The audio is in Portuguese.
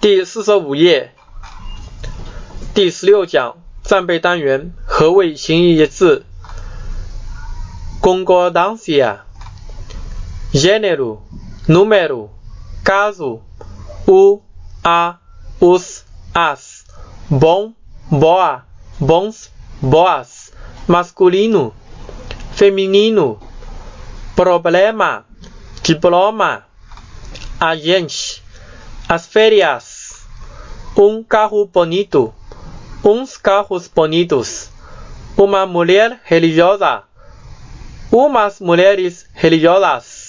第四十五页，第十六讲战备单元，何谓形意一致？Concordância, gênero, número, caso, o, a, os, as, bom, boa, bons, boas, masculino, feminino, problema, diploma, agente, as férias, um carro bonito, uns carros bonitos, uma mulher religiosa, umas mulheres religiosas